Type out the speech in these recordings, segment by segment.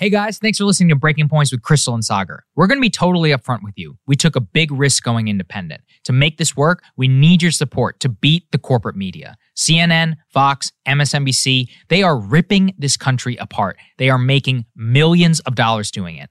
Hey guys, thanks for listening to Breaking Points with Krystal and Saagar. We're going to be totally upfront with you. We took a big risk going independent. To make this work, we need your support to beat the corporate media. CNN, Fox, MSNBC, they are ripping this country apart. They are making millions of dollars doing it.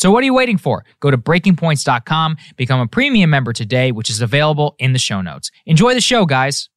So what are you waiting for? Go to breakingpoints.com, become a premium member today, which is available in the show notes. Enjoy the show, guys.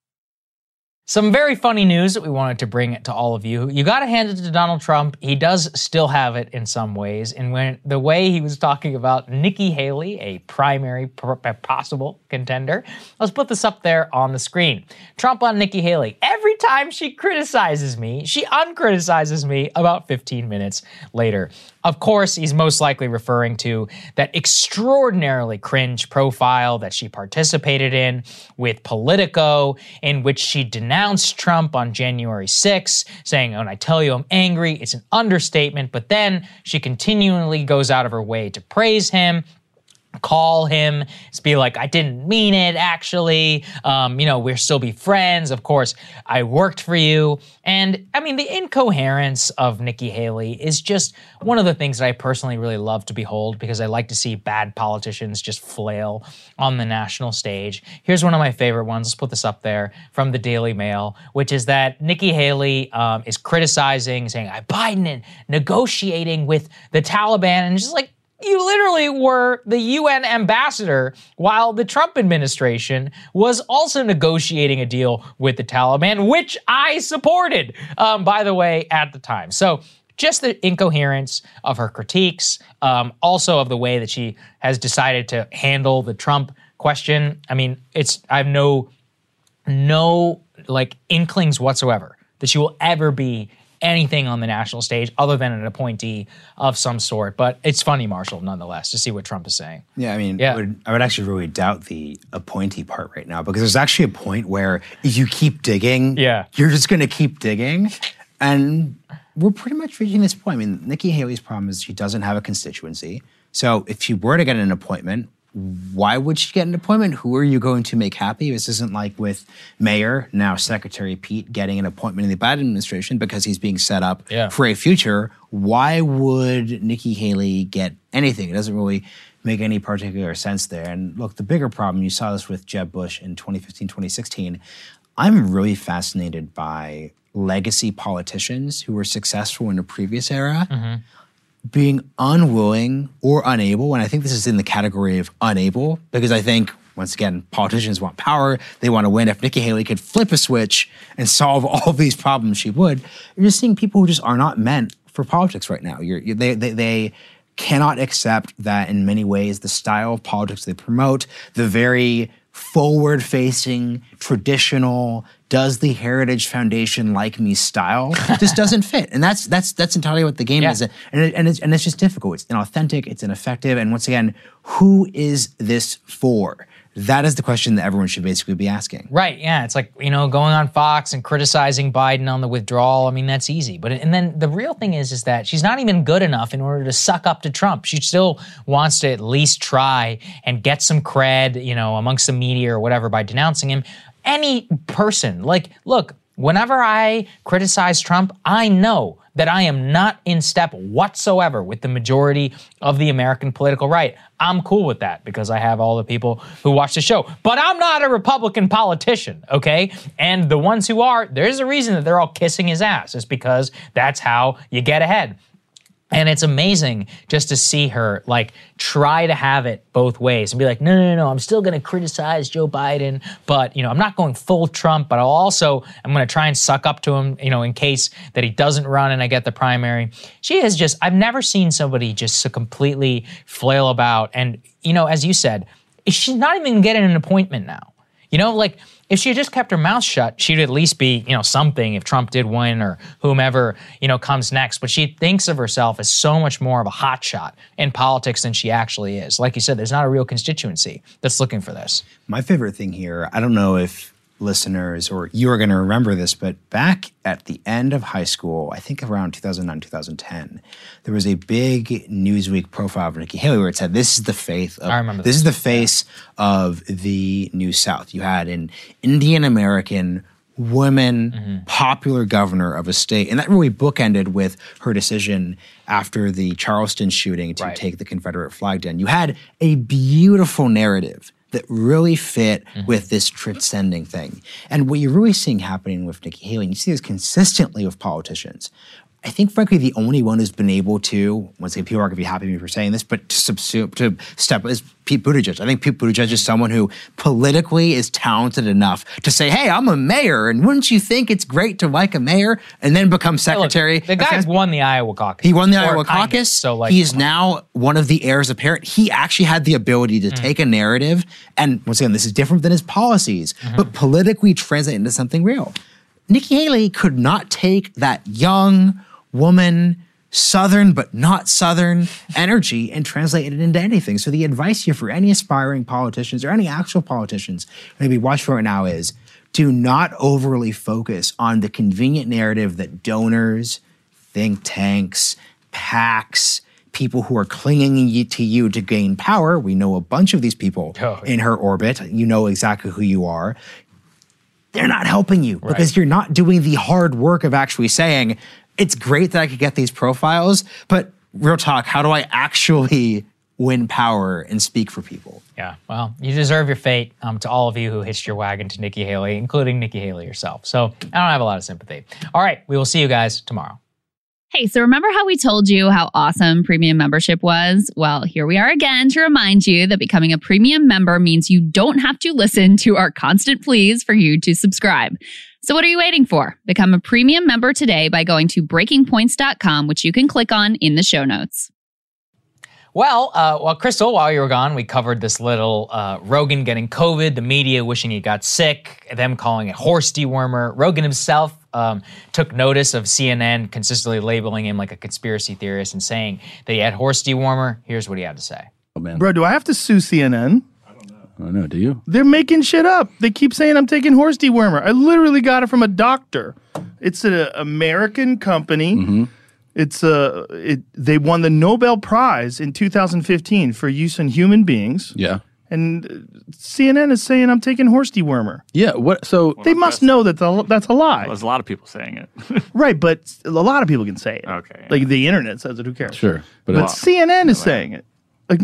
Some very funny news that we wanted to bring to all of you. You got to hand it to Donald Trump. He does still have it in some ways. And when the way he was talking about Nikki Haley, a primary possible contender, let's put this up there on the screen. Trump on Nikki Haley. Every time she criticizes me, she uncriticizes me about 15 minutes later. Of course, he's most likely referring to that extraordinarily cringe profile that she participated in with Politico, in which she denounced Trump on January 6, saying, When I tell you I'm angry, it's an understatement. But then she continually goes out of her way to praise him call him, just be like, I didn't mean it, actually. Um, you know, we'll still be friends. Of course, I worked for you. And I mean, the incoherence of Nikki Haley is just one of the things that I personally really love to behold because I like to see bad politicians just flail on the national stage. Here's one of my favorite ones. Let's put this up there from the Daily Mail, which is that Nikki Haley um, is criticizing, saying, Biden and negotiating with the Taliban. And just like, you literally were the UN ambassador while the Trump administration was also negotiating a deal with the Taliban, which I supported, um, by the way, at the time. So just the incoherence of her critiques, um, also of the way that she has decided to handle the Trump question. I mean, it's I have no no like inklings whatsoever that she will ever be anything on the national stage other than an appointee of some sort. But it's funny, Marshall, nonetheless, to see what Trump is saying. Yeah, I mean, yeah. I, would, I would actually really doubt the appointee part right now because there's actually a point where if you keep digging, yeah. you're just going to keep digging. And we're pretty much reaching this point. I mean, Nikki Haley's problem is she doesn't have a constituency. So if she were to get an appointment, why would she get an appointment? Who are you going to make happy? This isn't like with Mayor, now Secretary Pete, getting an appointment in the Biden administration because he's being set up yeah. for a future. Why would Nikki Haley get anything? It doesn't really make any particular sense there. And look, the bigger problem, you saw this with Jeb Bush in 2015, 2016. I'm really fascinated by legacy politicians who were successful in a previous era. Mm-hmm being unwilling or unable, and I think this is in the category of unable, because I think once again, politicians want power. They want to win. If Nikki Haley could flip a switch and solve all these problems, she would. You're just seeing people who just are not meant for politics right now. You're, you're, they, they, they cannot accept that in many ways the style of politics they promote, the very forward facing, traditional, does the Heritage Foundation like me style just doesn't fit. And that's that's that's entirely what the game Yeah. is. And, it, and, it's, and it's just difficult. It's inauthentic, it's ineffective. And once again, who is this for? That is the question that everyone should basically be asking. Right. Yeah. It's like, you know, going on Fox and criticizing Biden on the withdrawal. I mean, that's easy. But, and then the real thing is, is that she's not even good enough in order to suck up to Trump. She still wants to at least try and get some cred, you know, amongst the media or whatever by denouncing him. Any person, like, look, whenever I criticize Trump, I know that I am not in step whatsoever with the majority of the American political right. I'm cool with that because I have all the people who watch the show. But I'm not a Republican politician, okay? And the ones who are, there's a reason that they're all kissing his ass. It's because that's how you get ahead. And it's amazing just to see her like try to have it both ways and be like, no, no, no, no, I'm still going to criticize Joe Biden, but you know, I'm not going full Trump, but I'll also I'm going to try and suck up to him, you know, in case that he doesn't run and I get the primary. She is just I've never seen somebody just so completely flail about and you know, as you said, she's not even getting an appointment now. You know, like if she had just kept her mouth shut, she'd at least be, you know, something if Trump did win or whomever, you know, comes next. But she thinks of herself as so much more of a hotshot in politics than she actually is. Like you said, there's not a real constituency that's looking for this. My favorite thing here, I don't know if listeners or you are going to remember this, but back at the end of high school, I think around 2009, 2010, there was a big Newsweek profile of Nikki Haley where it said, This is the faith of, I remember this this. is the face of the New South. You had an Indian American woman Mm-hmm. popular governor of a state and that really bookended with her decision after the charleston shooting to Right. take the confederate flag down you had a beautiful narrative that really fit Mm-hmm. with this transcending thing and what you're really seeing happening with nikki haley and you see this consistently with politicians I think, frankly, the only one who's been able to, once again, people are going to be happy with me for saying this, but to subsume, to step is Pete Buttigieg. I think Pete Buttigieg is someone who politically is talented enough to say, hey, I'm a mayor, and wouldn't you think it's great to like a mayor and then become secretary? the of guy Trans- won the Iowa caucus. he won the Iowa kind of. caucus. So like he is on. now one of the heirs apparent. He actually had the ability Mm. to take a narrative, and once again, this is different than his policies, Mm-hmm. but politically translate into something real. Nikki Haley could not take that young woman, Southern but not Southern energy and translate it into anything. So the advice here for any aspiring politicians or any actual politicians maybe watch for it now is do not overly focus on the convenient narrative that donors, think tanks, PACs, people who are clinging to you to gain power. We know a bunch of these people Oh, yeah. in her orbit. You know exactly who you are. They're not helping you because you're not doing the hard work of actually saying, it's great that I could get these profiles, but real talk, how do I actually win power and speak for people? Yeah, well, you deserve your fate um, to all of you who hitched your wagon to Nikki Haley, including Nikki Haley herself. So I don't have a lot of sympathy. All right, we will see you guys tomorrow. Hey, so remember how we told you how awesome premium membership was? Well, here we are again to remind you that becoming a premium member means you don't have to listen to our constant pleas for you to subscribe. So what are you waiting for? Become a premium member today by going to breakingpoints.com, which you can click on in the show notes. Well, uh, well, Krystal, while you were gone, we covered this little uh, Rogan getting COVID, the media wishing he got sick, them calling it horse dewormer. Rogan himself um, took notice of CNN consistently labeling him like a conspiracy theorist and saying that he had horse dewormer. Here's what he had to say. Oh man, Bro, do I have to sue CNN? I don't know. Do you? They're making shit up. They keep saying I'm taking horse dewormer. I literally got it from a doctor. It's an American company. Mm-hmm. It's a it, they won the Nobel Prize in 2015 for use in human beings. Yeah. And uh, CNN is saying I'm taking horse dewormer. Yeah. What? So They must know that the, that's a lie. There's a lot of people saying it. right, but a lot of people can say it. Okay. Like the internet says it, who cares? sure, but, But it's, CNN is saying it. Like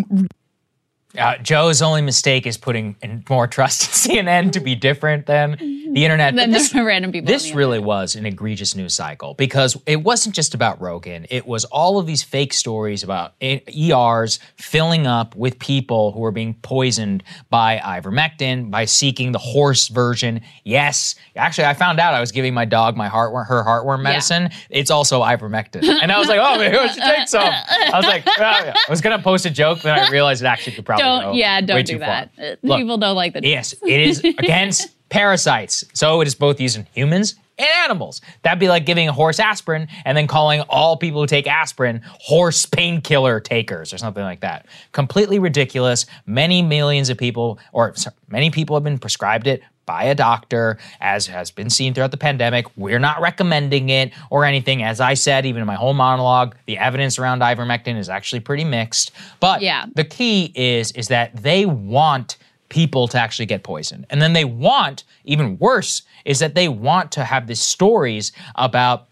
Uh, Joe's only mistake is putting in more trust in CNN to be different than the internet. But this- are random people. This the really was an egregious news cycle because it wasn't just about Rogan. It was all of these fake stories about ERs filling up with people who were being poisoned by ivermectin, by seeking the horse version. Yes, actually, I found out I was giving my dog my heartworm, her heartworm medicine. It's also ivermectin, and I was like, oh, maybe I should take some. I was like, oh, yeah. I was gonna post a joke, then I realized it actually could probably Don't yeah, don't do that. Look, People don't like the Yes, it is against parasites. So it is both used in humans and animals. That'd be like giving a horse aspirin and then calling all people who take aspirin horse painkiller takers or something like that. Completely ridiculous. Many millions of people, or sorry, many people have been prescribed it by a doctor, as has been seen throughout the pandemic. We're not recommending it or anything. As I said, even in my whole monologue, the evidence around ivermectin is actually pretty mixed. But Yeah. the key is is that they want people to actually get poisoned. And then they want, even worse, is that they want to have these stories about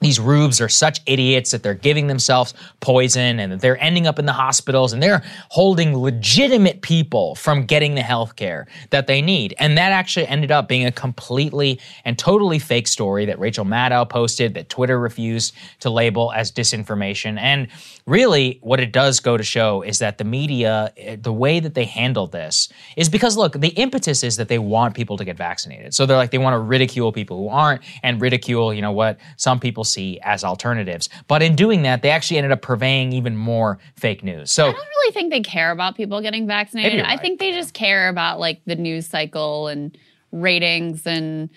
these rubes are such idiots that they're giving themselves poison and that they're ending up in the hospitals and they're holding legitimate people from getting the health care that they need. And that actually ended up being a completely and totally fake story that Rachel Maddow posted that Twitter refused to label as disinformation. And really, what it does go to show is that the media, eh, the way that they handle this is because, look, the impetus is that they want people to get vaccinated. So they're like, they want to ridicule people who aren't and ridicule, you know, what some people see as alternatives. But in doing that, they actually ended up purveying even more fake news. So I don't really think they care about people getting vaccinated. you're I think they just care about like the news cycle and ratings and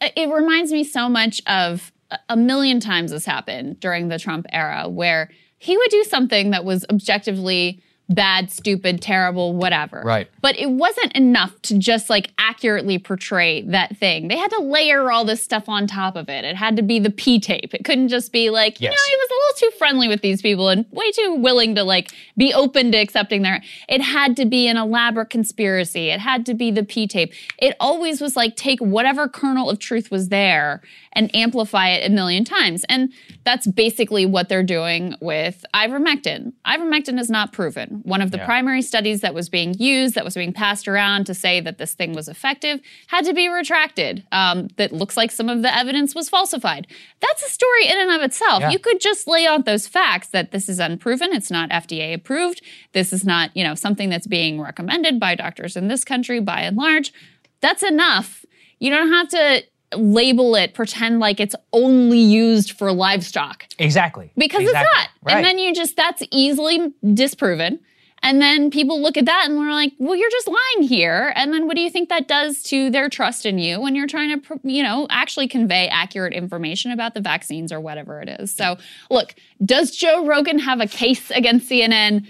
it reminds me so much of a million times this happened during the Trump era where he would do something that was objectively bad, stupid, terrible, whatever. Right. But it wasn't enough to just like accurately portray that thing. They had to layer all this stuff on top of it. It had to be the P tape. It couldn't just be like, you know, he was a little too friendly with these people and way too willing to like be open to accepting their. It had to be an elaborate conspiracy. It had to be the P tape. It always was like take whatever kernel of truth was there and amplify it a million times. And that's basically what they're doing with ivermectin. Ivermectin is not proven. One of the Yeah. primary studies that was being used, that was being passed around to say that this thing was effective, had to be retracted. Um, that looks like some of the evidence was falsified. That's a story in and of itself. Yeah. You could just lay out those facts that this is unproven, it's not FDA approved, this is not, you know, something that's being recommended by doctors in this country by and large. That's enough. You don't have to label it, pretend like it's only used for livestock exactly. because Exactly. it's not. Right. And then you just that's easily disproven. And then people look at that and we're like, well, you're just lying here. And then what do you think that does to their trust in you when you're trying to, you know, actually convey accurate information about the vaccines or whatever it is? So, look, does Joe Rogan have a case against CNN?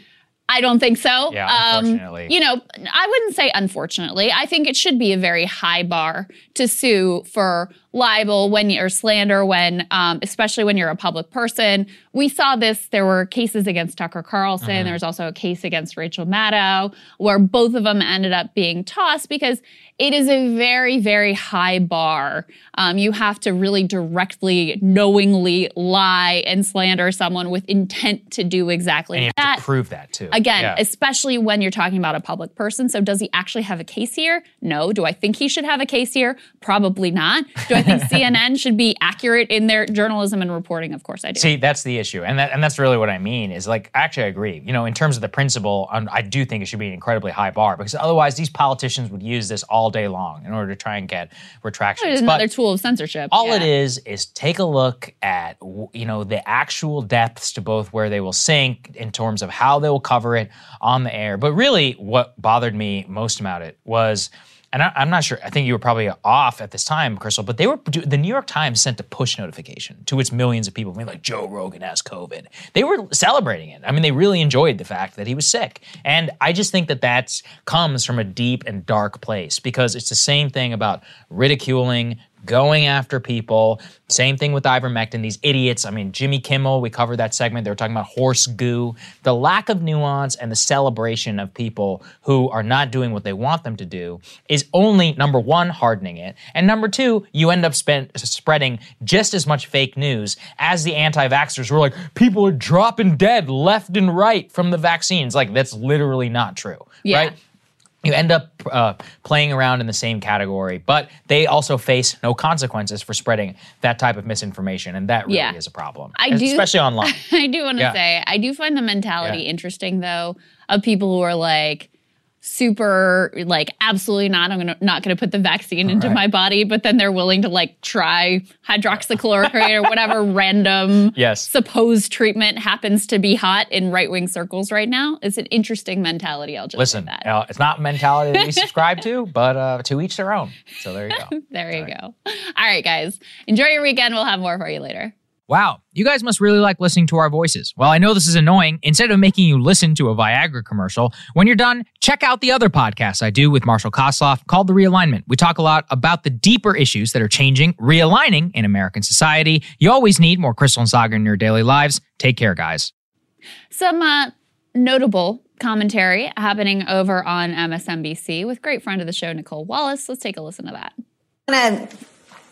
I don't think so. Yeah, Um, unfortunately. you know, I wouldn't say unfortunately. I think it should be a very high bar to sue for libel when or slander when, um, especially when you're a public person. We saw this. There were cases against Tucker Carlson. Mm-hmm. There was also a case against Rachel Maddow where both of them ended up being tossed because it is a very, very high bar. Um, you have to really directly, knowingly lie and slander someone with intent to do exactly and you that. have to prove that too. Again, Yeah. especially when you're talking about a public person. So, does he actually have a case here? No. Do I think he should have a case here? Probably not. Do I think CNN should be accurate in their journalism and reporting? Of course I do. See, that's the issue, and that, and that's really what I mean. Is like, actually, I agree. You know, in terms of the principle, um, I do think it should be an incredibly high bar because otherwise, these politicians would use this all day long in order to try and get retractions. It's But another tool of censorship. all Yeah. it is is take a look at you know the actual depths to both where they will sink in terms of how they will cover it on the air. But really, what bothered me most about it was. And I, I'm not sure. I think you were probably off at this time, Krystal. But they were. The New York Times sent a push notification to its millions of people, being like, "Joe Rogan has COVID." They were celebrating it. I mean, they really enjoyed the fact that he was sick. And I just think that that comes from a deep and dark place because it's the same thing about ridiculing, going after people. Same thing with ivermectin. These idiots. I mean, Jimmy Kimmel. We covered that segment. They were talking about horse goo. The lack of nuance and the celebration of people who are not doing what they want them to do is only number one hardening it, and number two, you end up spend, spreading just as much fake news as the anti-vaxxers were like, people are dropping dead left and right from the vaccines. Like that's literally not true, Yeah. right? You end up uh, playing around in the same category, but they also face no consequences for spreading that type of misinformation, and that really Yeah. is a problem, I do- especially online. I do want to Yeah. say, I do find the mentality Yeah. interesting though of people who are like super like absolutely not. I'm gonna not gonna put the vaccine into Right. my body but then they're willing to like try hydroxychloroquine or whatever random Yes. supposed treatment happens to be hot in right-wing circles right now. It's an interesting mentality. I'll just Listen, that. uh, it's not mentality that we subscribe to, but uh, to each their own. So there you go. there you go. All right guys. Enjoy your weekend. We'll have more for you later Wow, you guys must really like listening to our voices. Well, I know this is annoying. Instead of making you listen to a Viagra commercial, when you're done, check out the other podcast I do with Marshall Kosloff called The Realignment. We talk a lot about the deeper issues that are changing, realigning in American society. You always need more Krystal and Saagar in your daily lives. Take care, guys. some uh, notable commentary happening over on MSNBC with great friend of the show, Nicolle Wallace. Let's take a listen to that.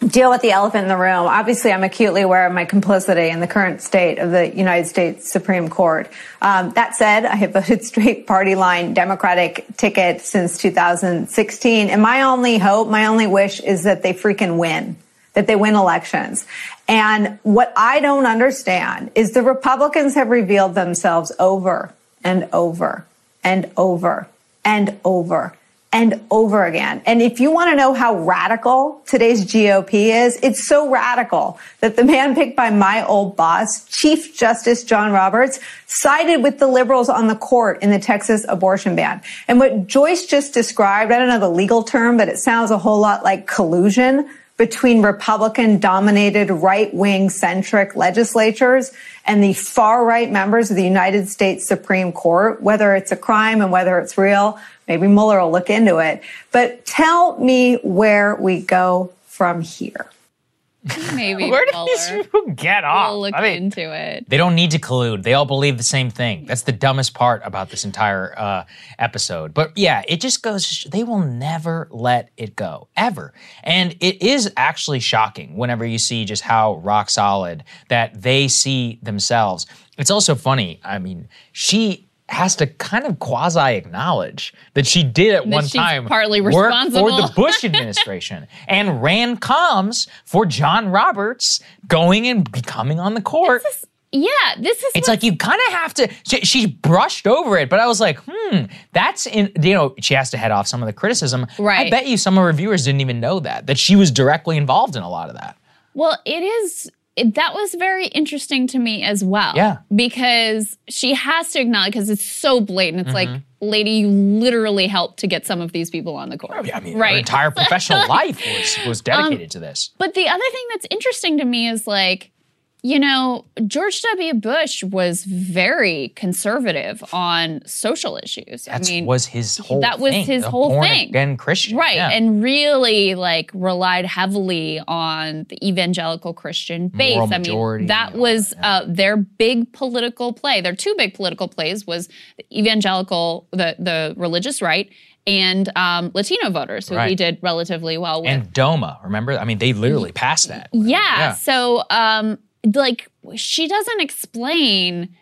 Deal with the elephant in the room. Obviously, I'm acutely aware of my complicity in the current state of the United States Supreme Court. Um, that said, I have voted straight party line Democratic ticket since 2016. And my only hope, my only wish is that they freaking win. That they win elections. And what I don't understand is the Republicans have revealed themselves over and over and over and over and over again. And if you want to know how radical today's GOP is, it's so radical that the man picked by my old boss, Chief Justice John Roberts, sided with the liberals on the court in the Texas abortion ban. And what Joyce just described, I don't know the legal term, but it sounds a whole lot like collusion between Republican dominated right wing centric legislatures and the far right members of the United States Supreme Court, whether it's a crime and whether it's real. Maybe Mueller will look into it. But tell me where we go from here. Maybe Where did Mueller these people get off? will look I mean, into it. They don't need to collude. They all believe the same thing. That's the dumbest part about this entire uh, episode. But yeah, it just goes, they will never let it go, ever. And it is actually shocking whenever you see just how rock solid that they see themselves. It's also funny. I mean, she has to kind of quasi acknowledge that she did at That one she's time partly work for the Bush administration and ran comms for John Roberts going and becoming on the court. Yeah, this is It's like you kind of have to. She, she brushed over it, but I was like, hmm, that's in. You know, she has to head off some of the criticism. Right. I bet you some of her viewers didn't even know that that she was directly involved in a lot of that. Well, it is. It, that was very interesting to me as well. Yeah. Because she has to acknowledge, because it's so blatant. It's like, lady, you literally helped to get some of these people on the court. Mm-hmm. I mean, right. her entire professional life was was dedicated to this. But the other thing that's interesting to me is like, you know, George W. Bush was very conservative on social issues. That I mean, was his whole. Thing. That was thing, his whole thing. Again, Christian, Right. yeah. And really like relied heavily on the evangelical Christian base. Moral I majority, mean, that was uh, their big political play. Their two big political plays was the evangelical, the, the religious right, and um, Latino voters, who he Right. did relatively well with. and DOMA, remember? I mean, they literally passed that. Yeah. Yeah. So, um, like, she doesn't explain.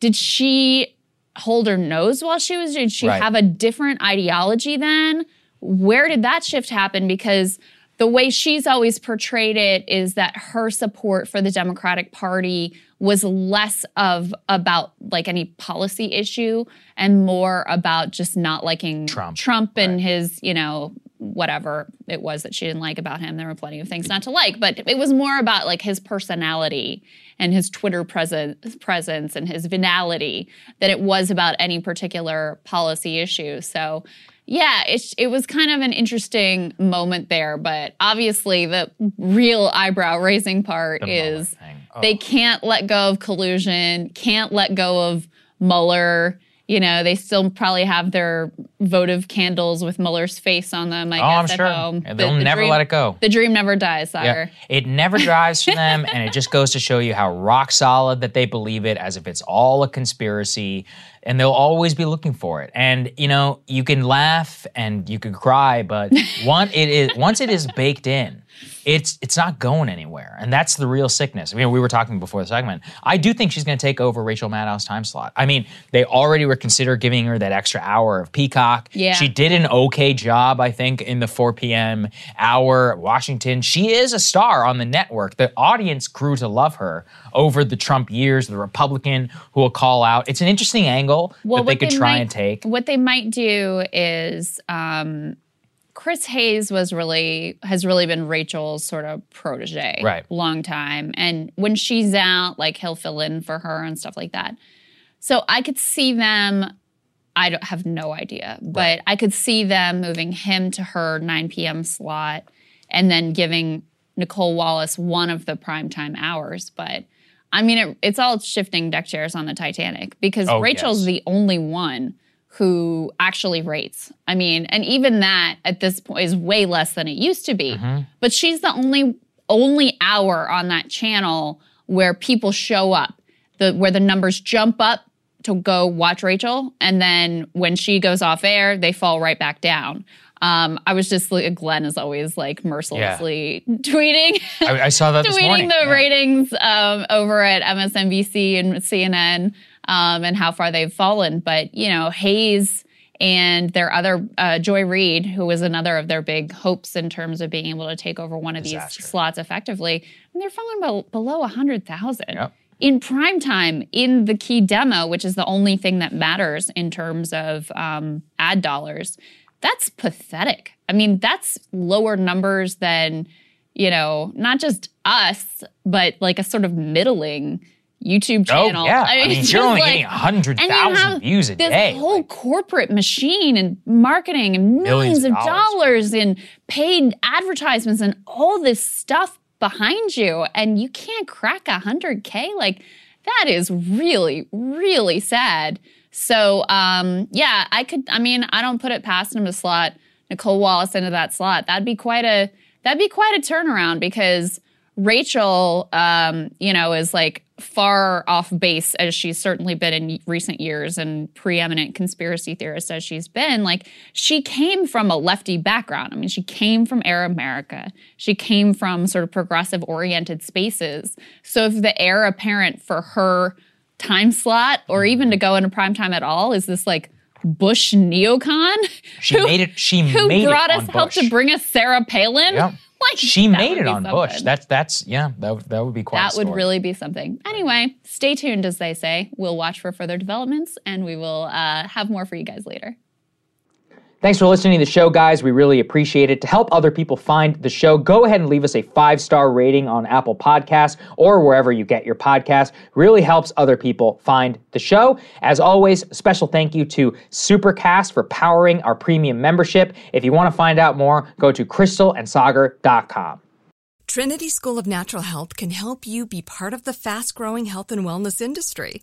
Did she hold her nose while she was? Did she Right. have a different ideology then? Where did that shift happen? Because the way she's always portrayed it is that her support for the Democratic Party was less of about like any policy issue and more about just not liking Trump. Trump and his, you know, whatever it was that she didn't like about him. There were plenty of things not to like, but it was more about like his personality and his Twitter presence, presence and his venality than it was about any particular policy issue. So, yeah, it, it was kind of an interesting moment there, but obviously the real eyebrow raising part The is Oh. they can't let go of collusion, can't let go of Mueller. You know, they still probably have their votive candles with Mueller's face on them. I Oh, I'm guess sure. at home. They'll never let it go. The dream never dies, Yeah. It never drives for them, and it just goes to show you how rock solid that they believe it, as if it's all a conspiracy, and they'll always be looking for it. And you know, you can laugh and you can cry, but once it is once it is baked in, it's it's not going anywhere, and that's the real sickness. I mean, we were talking before the segment. I do think she's going to take over Rachel Maddow's time slot. I mean, they already were considering giving her that extra hour of Peacock. Yeah. She did an okay job, I think, in the 4 p.m. hour. Washington. She is a star on the network. The audience grew to love her over the Trump years. The Republican who will call out. It's an interesting angle that they could try might- and take. What they might do is um, Chris Hayes was really has really been Rachel's sort of protege, Right. Long time, and when she's out, like he'll fill in for her and stuff like that. So I could see them. I don't have no idea, but I could see them moving him to her 9 p.m. slot and then giving Nicolle Wallace one of the primetime hours. But I mean, it, it's all shifting deck chairs on the Titanic because Oh, Rachel's yes. the only one who actually rates. I mean, and even that at this point is way less than it used to be. Mm-hmm. But she's the only only hour on that channel where people show up, the where the numbers jump up to go watch Rachel, and then when she goes off air, they fall right back down. Um, I was just like, Glenn is always like mercilessly tweeting I, I saw that this tweeting the Yeah. ratings um, over at MSNBC and CNN um, and how far they've fallen. But you know, Hayes and their other uh, Joy Reid, who was another of their big hopes in terms of being able to take over one of Disaster. these slots effectively, and they're falling bel- below hundred thousand. Yep. In prime time, in the key demo, which is the only thing that matters in terms of um, ad dollars, that's pathetic. I mean, that's lower numbers than, you know, not just us, but like a sort of middling YouTube channel. Oh, channel. yeah. I mean, it's you're only like- getting 100,000 and you have views a this day. whole corporate machine and marketing and Millions of dollars and paid advertisements and all this stuff behind you, and you can't crack a hundred k. Like that is really, really sad. So, um, yeah, I could. I mean, I don't put it past him to slot Nicolle Wallace into that slot. That'd be quite a that'd be quite a turnaround because Rachel, um, you know, is like far off base as she's certainly been in recent years and preeminent conspiracy theorist as she's been. Like she came from a lefty background. I mean, she came from Air America. She came from sort of progressive oriented spaces. So if the heir apparent for her time slot or even to go into prime time at all is this like Bush neocon She who- made it. She who made brought it us helped Bush. to bring us Sarah Palin. Yeah. Like, She made it on Bush. That's that's yeah. That would- that would be quite. a that would really be something. Anyway, stay tuned, as they say. We'll watch for further developments, and we will uh, have more for you guys later. Thanks for listening to the show, guys. We really appreciate it. To help other people find the show, go ahead and leave us a five star rating on Apple Podcasts or wherever you get your podcasts. Really helps other people find the show. As always, special thank you to Supercast for powering our premium membership. If you want to find out more, go to crystalandsagar.com. Trinity School of Natural Health can help you be part of the fast growing health and wellness industry.